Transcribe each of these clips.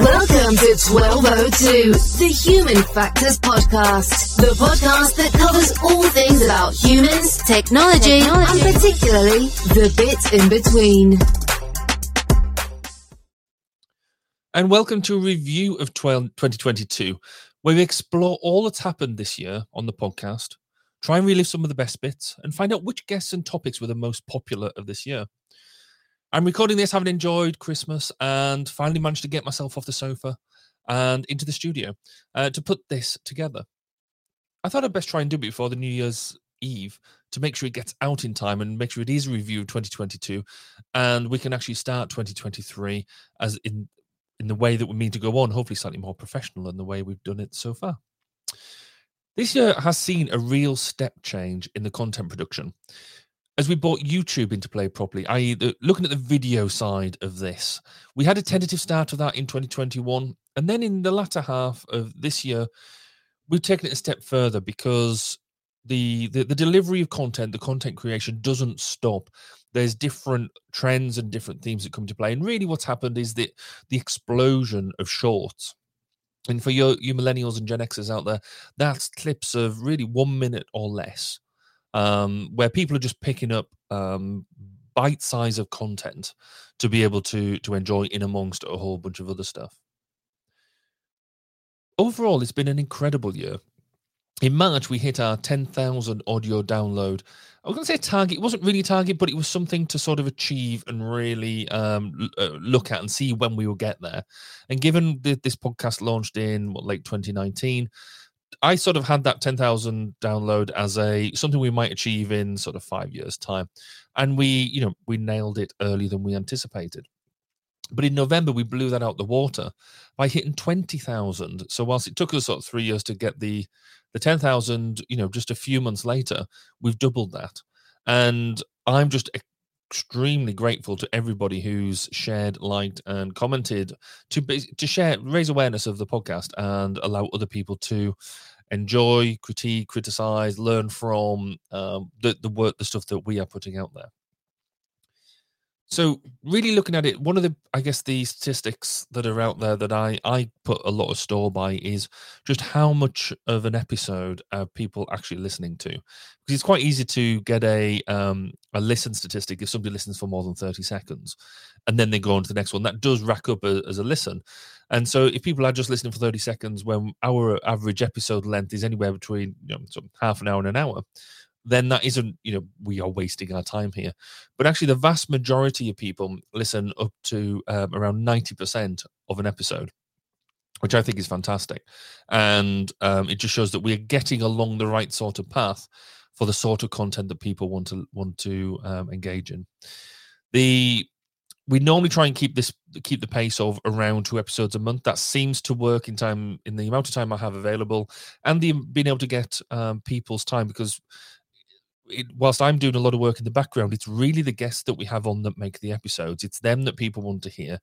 Welcome to 1202, the Human Factors Podcast, the podcast that covers all things about humans, technology, technology. and particularly the bits in between. And welcome to a review of 12, 2022, where we explore all that's happened this year on the podcast, try and relive some of the best bits, and find out which guests and topics were the most popular of this year. I'm recording this, having enjoyed Christmas, and finally managed to get myself off the sofa and into the studio uh, to put this together. I thought I'd best try and do it before the New Year's Eve to make sure it gets out in time and make sure it is a review of 2022, and we can actually start 2023 as in in the way that we mean to go on, hopefully slightly more professional than the way we've done it so far. This year has seen a real step change in the content production as we brought YouTube into play properly, i.e., the, looking at the video side of this, we had a tentative start of that in 2021. And then in the latter half of this year, we've taken it a step further because the, the, the delivery of content, the content creation doesn't stop. There's different trends and different themes that come to play. And really, what's happened is that the explosion of shorts. And for your, you millennials and Gen Xers out there, that's clips of really one minute or less um, where people are just picking up um, bite size of content to be able to to enjoy in amongst a whole bunch of other stuff. Overall, it's been an incredible year. In March, we hit our 10,000 audio download. I was going to say target. It wasn't really a target, but it was something to sort of achieve and really um, uh, look at and see when we will get there. And given that this podcast launched in what, late 2019, I sort of had that 10,000 download as a something we might achieve in sort of five years' time. And we, you know, we nailed it earlier than we anticipated. But in November, we blew that out the water by hitting 20,000. So whilst it took us sort of three years to get the, the 10,000, you know, just a few months later, we've doubled that. And I'm just extremely grateful to everybody who's shared, liked, and commented to to share, raise awareness of the podcast, and allow other people to enjoy, critique, criticize, learn from um, the the work, the stuff that we are putting out there. So really looking at it, one of the I guess the statistics that are out there that I I put a lot of store by is just how much of an episode are people actually listening to. Because it's quite easy to get a um a listen statistic if somebody listens for more than 30 seconds and then they go on to the next one. That does rack up a, as a listen. And so if people are just listening for 30 seconds when our average episode length is anywhere between you know, half an hour and an hour, then that isn't, you know, we are wasting our time here. But actually, the vast majority of people listen up to um, around 90% of an episode, which I think is fantastic. And um, it just shows that we're getting along the right sort of path for the sort of content that people want to want to um, engage in. The we normally try and keep this keep the pace of around two episodes a month. That seems to work in time in the amount of time I have available, and the being able to get um, people's time because it, whilst I'm doing a lot of work in the background, it's really the guests that we have on that make the episodes. It's them that people want to hear,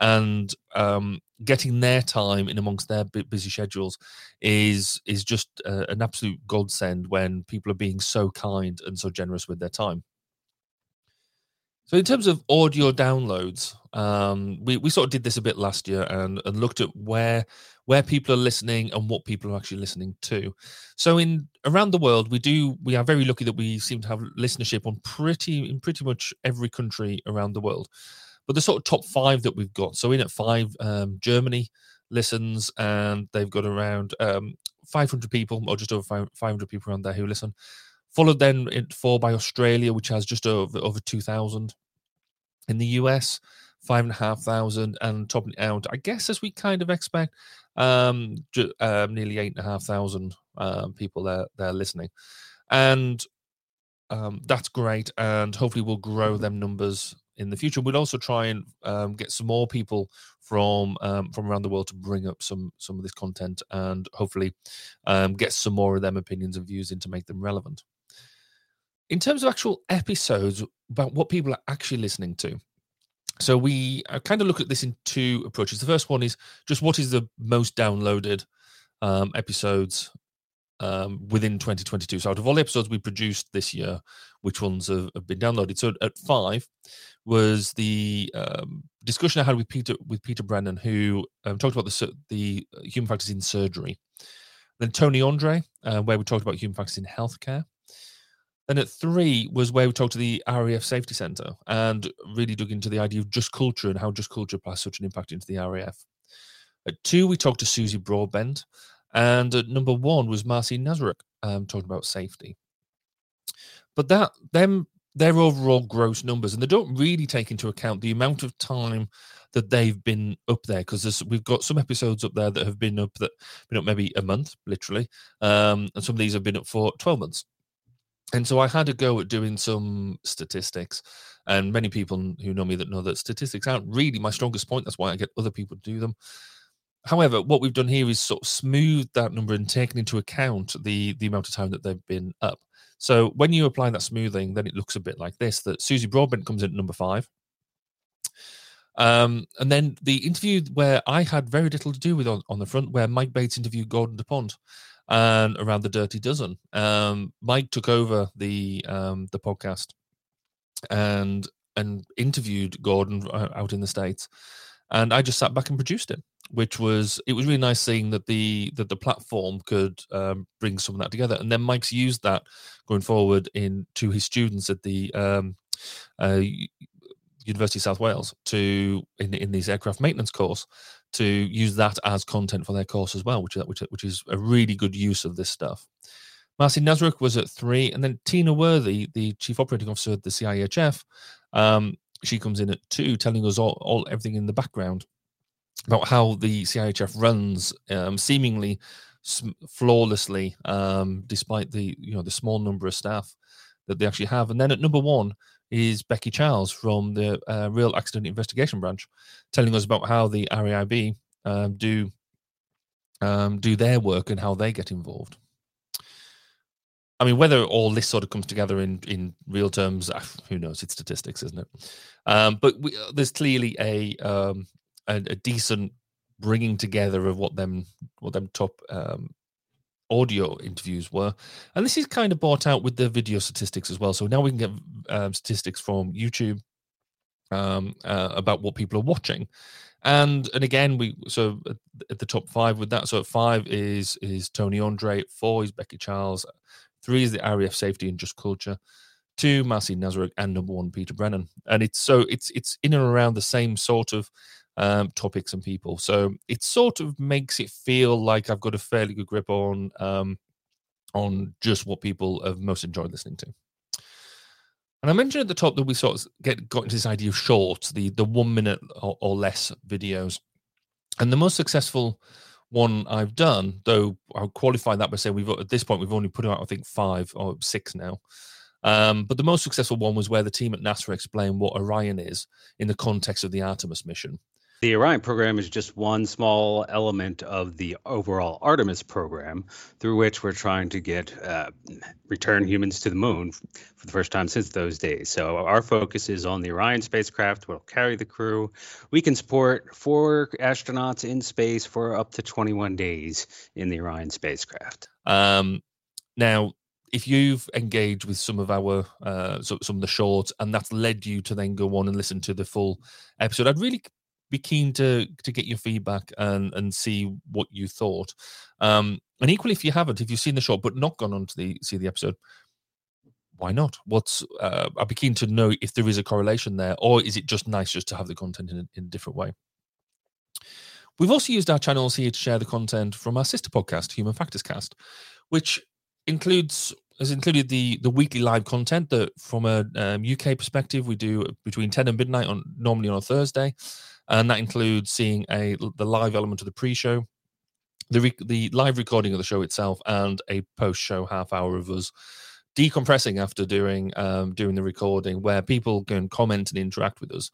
and um, getting their time in amongst their busy schedules is is just uh, an absolute godsend when people are being so kind and so generous with their time. So in terms of audio downloads, um, we, we sort of did this a bit last year and, and looked at where where people are listening and what people are actually listening to. So in around the world, we do we are very lucky that we seem to have listenership on pretty in pretty much every country around the world. But the sort of top five that we've got. So in at five, um, Germany listens, and they've got around um, 500 people or just over 500 people around there who listen. Followed then in four by Australia, which has just over over 2,000. In the US, five and a half thousand, and topping out, I guess, as we kind of expect, um, ju- um, nearly eight and a half thousand um, people there there listening, and um, that's great. And hopefully, we'll grow them numbers in the future. We'll also try and um, get some more people from um, from around the world to bring up some some of this content, and hopefully um, get some more of them opinions and views in to make them relevant. In terms of actual episodes, about what people are actually listening to, so we uh, kind of look at this in two approaches. The first one is just what is the most downloaded um, episodes um, within 2022. So out of all the episodes we produced this year, which ones have, have been downloaded? So at five was the um, discussion I had with Peter with Peter Brennan, who um, talked about the the human factors in surgery. Then Tony Andre, uh, where we talked about human factors in healthcare. Then at three was where we talked to the RAF Safety Centre and really dug into the idea of just culture and how just culture has such an impact into the RAF. At two, we talked to Susie Broadbent. And at number one was Marcy Nazaruk um, talking about safety. But that them their overall gross numbers, and they don't really take into account the amount of time that they've been up there because we've got some episodes up there that have been up that been up maybe a month, literally, um, and some of these have been up for twelve months. And so I had to go at doing some statistics, and many people who know me that know that statistics aren't really my strongest point. That's why I get other people to do them. However, what we've done here is sort of smoothed that number and taken into account the the amount of time that they've been up. So when you apply that smoothing, then it looks a bit like this: that Susie Broadbent comes in at number five. Um, and then the interview where I had very little to do with on, on the front, where Mike Bates interviewed Gordon DuPont and around the Dirty Dozen. Um, Mike took over the um, the podcast and and interviewed Gordon uh, out in the states, and I just sat back and produced it which was it was really nice seeing that the that the platform could um, bring some of that together. And then Mike's used that going forward in to his students at the um, uh, University of South Wales to in in these aircraft maintenance course to use that as content for their course as well, which is which, which is a really good use of this stuff. Marcy Nazaruk was at three, and then Tina Worthy, the chief operating officer at the CIHF, um, she comes in at two, telling us all, all everything in the background about how the CIHF runs um, seemingly flawlessly, um, despite the you know the small number of staff that they actually have. And then at number one is Becky Charles from the uh, Rail Accident Investigation Branch, telling us about how the RAIB um, do um, do their work and how they get involved. I mean, whether all this sort of comes together in in real terms, ah, who knows? It's statistics, isn't it? Um, but we, there's clearly a um, a, a decent bringing together of what them what them top um, audio interviews were. And this is kind of brought out with the video statistics as well. So now we can get um, statistics from YouTube um, uh, about what people are watching. And and again, we so at, at, the top five with that. So five is is Tony Andre. Four is Becky Charles. Three is the RAF Safety and Just Culture. Two, Marcy Nazaruk, and number one, Peter Brennan. And it's so it's it's in and around the same sort of um, topics and people. So it sort of makes it feel like I've got a fairly good grip on um, on just what people have most enjoyed listening to. And I mentioned at the top that we sort of get got into this idea of short, the the one minute or, or less videos, and the most successful one I've done, though I'll qualify that by saying we've at this point we've only put out I think five or six now. Um, but the most successful one was where the team at NASA explained what Orion is in the context of the Artemis mission. The Orion program is just one small element of the overall Artemis program, through which we're trying to get uh, return humans to the moon for the first time since those days. So our focus is on the Orion spacecraft, We'll carry the crew. We can support four astronauts in space for up to 21 days in the Orion spacecraft. Um, now, if you've engaged with some of our uh, some of the shorts and that's led you to then go on and listen to the full episode, I'd really be keen to to get your feedback and and see what you thought. Um, and equally, if you haven't, if you've seen the show but not gone on to the see the episode, why not? What's uh, I'd be keen to know if there is a correlation there, or is it just nice just to have the content in a, in a different way? We've also used our channels here to share the content from our sister podcast, Human Factors Cast, which includes has included the the weekly live content that from a um, UK perspective we do between 10 and midnight on normally on a Thursday and that includes seeing a the live element of the pre-show, the re- the live recording of the show itself, and a post-show half hour of us decompressing after doing um, doing the recording, where people can comment and interact with us.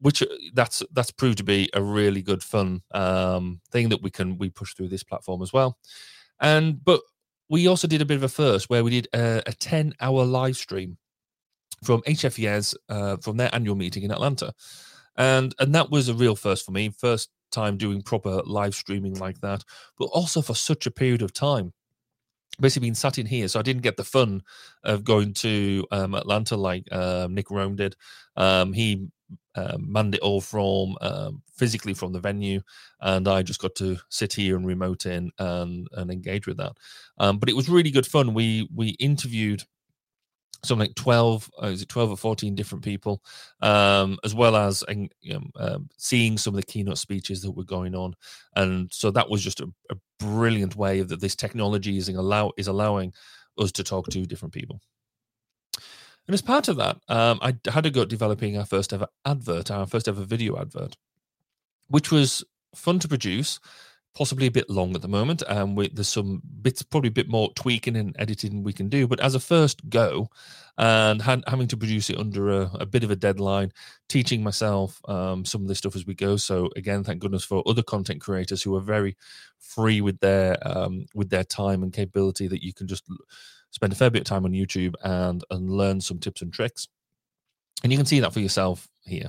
Which uh, that's that's proved to be a really good fun um, thing that we can we push through this platform as well. And but we also did a bit of a first where we did a, a 10 hour live stream from HFES uh, from their annual meeting in Atlanta and and that was a real first for me first time doing proper live streaming like that but also for such a period of time basically been sat in here so i didn't get the fun of going to um, atlanta like um, nick roome did um, he uh, manned it all from um, physically from the venue, and I just got to sit here and remote in and and engage with that. Um, but it was really good fun. We we interviewed something like 12 uh, is it 12 or 14 different people um, as well as you know, um, seeing some of the keynote speeches that were going on. And so that was just a, a brilliant way that this technology is allow is allowing us to talk to different people. And as part of that um, i had a go at developing our first ever advert our first ever video advert which was fun to produce possibly a bit long at the moment. Um, there's some bits, probably a bit more tweaking and editing we can do. But as a first go, and ha- having to produce it under a, a, bit of a deadline, teaching myself um, some of this stuff as we go. So again, thank goodness for other content creators who are very free with their um, with their time and capability that you can just spend a fair bit of time on YouTube and and learn some tips and tricks. And you can see that for yourself here.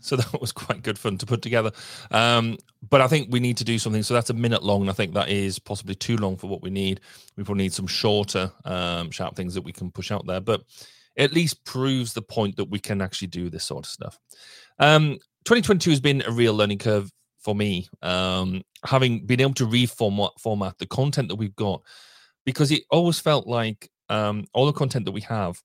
So that was quite good fun to put together. Um, but I think we need to do something. So that's a minute long. And I think that is possibly too long for what we need. We probably need some shorter, um, sharp things that we can push out there. But at least proves the point that we can actually do this sort of stuff. Um, 2022 has been a real learning curve for me. Um, having been able to reformat format the content that we've got, because it always felt like um, all the content that we have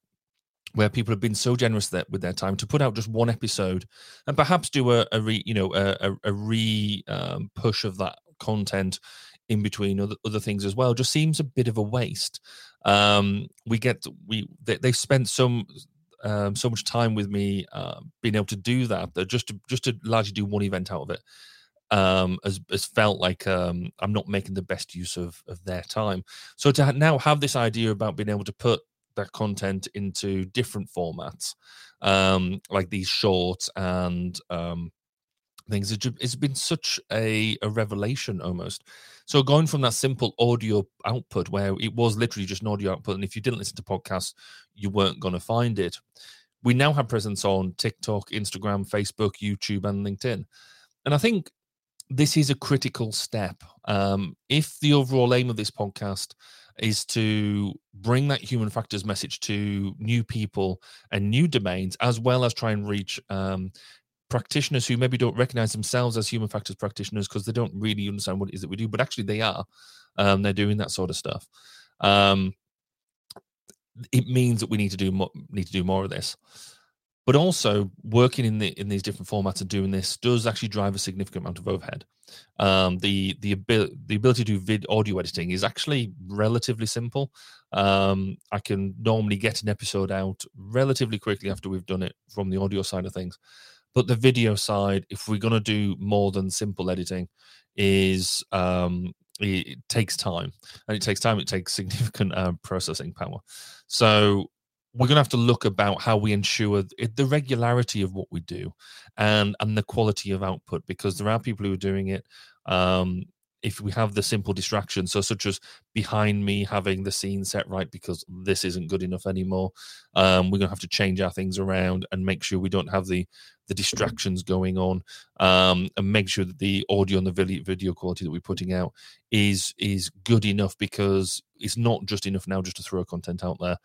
where people have been so generous that with their time to put out just one episode and perhaps do a, a re you know a, a re um, push of that content in between other, other things as well just seems a bit of a waste um we get we they, they've spent some um, so much time with me uh, being able to do that that just to just to largely do one event out of it um, has, has felt like um, I'm not making the best use of of their time. So to now have this idea about being able to put that content into different formats, um, like these shorts and um, things. It's been such a, a revelation almost. So going from that simple audio output where it was literally just an audio output, and if you didn't listen to podcasts, you weren't going to find it. We now have presence on TikTok, Instagram, Facebook, YouTube, and LinkedIn. And I think this is a critical step. Um, if the overall aim of this podcast is to bring that human factors message to new people and new domains, as well as try and reach um, practitioners who maybe don't recognize themselves as human factors practitioners because they don't really understand what it is that we do, but actually they are. Um, they're doing that sort of stuff. Um, it means that we need to do more, need to do more of this but also working in the in these different formats and doing this does actually drive a significant amount of overhead. Um, the the ability the ability to do vid audio editing is actually relatively simple. Um, I can normally get an episode out relatively quickly after we've done it from the audio side of things. But the video side, if we're going to do more than simple editing, is um, it, takes time, and it takes time. It takes significant uh, processing power. So we're going to have to look about how we ensure the regularity of what we do and and the quality of output because there are people who are doing it um, if we have the simple distractions so such as behind me having the scene set right because this isn't good enough anymore um, we're going to have to change our things around and make sure we don't have the the distractions going on um, and make sure that the audio and the video, video quality that we're putting out is is good enough because it's not just enough now just to throw content out there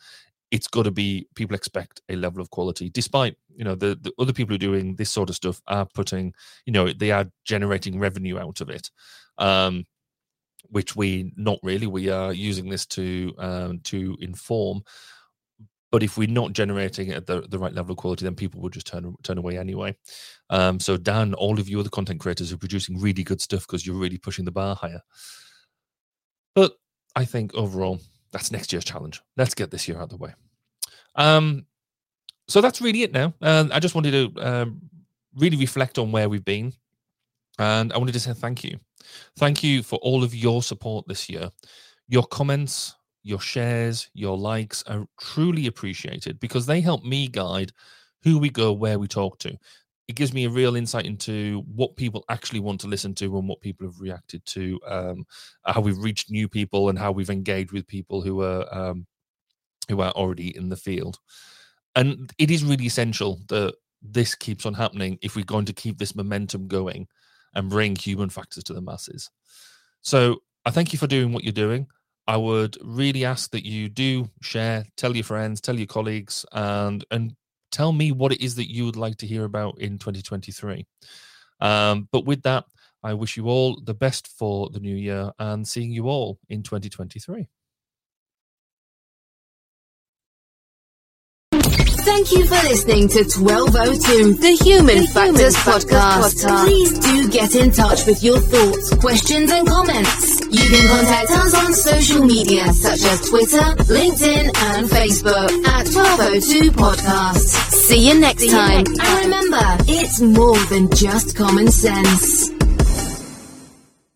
it's got to be people expect a level of quality despite you know the, the other people who are doing this sort of stuff are putting you know they are generating revenue out of it um which we not really. We are using this to um, to inform. But if we're not generating at the, the right level of quality, then people will just turn turn away anyway. Um, so Dan, all of you other content creators are producing really good stuff because you're really pushing the bar higher. But I think overall, that's next year's challenge. Let's get this year out of the way. Um, so that's really it now. And I just wanted to um, really reflect on where we've been. And I wanted to say thank you. Thank you for all of your support this year. Your comments, your shares, your likes are truly appreciated because they help me guide who we go, where we talk to. It gives me a real insight into what people actually want to listen to and what people have reacted to, um, how we've reached new people and how we've engaged with people who are um, who are already in the field. And it is really essential that this keeps on happening if we're going to keep this momentum going and bring human factors to the masses. So I thank you for doing what you're doing. I would really ask that you do share, tell your friends, tell your colleagues, and and tell me what it is that you would like to hear about in 2023. Um, but with that, I wish you all the best for the new year and seeing you all in 2023. Thank you for listening to 1202, the Human, the Factors, podcast. podcast. Please do get in touch with your thoughts, questions, and comments. You can contact us on social media such as Twitter, LinkedIn, and Facebook at 1202 Podcast. See you next, See time. You next time. And remember, it's more than just common sense.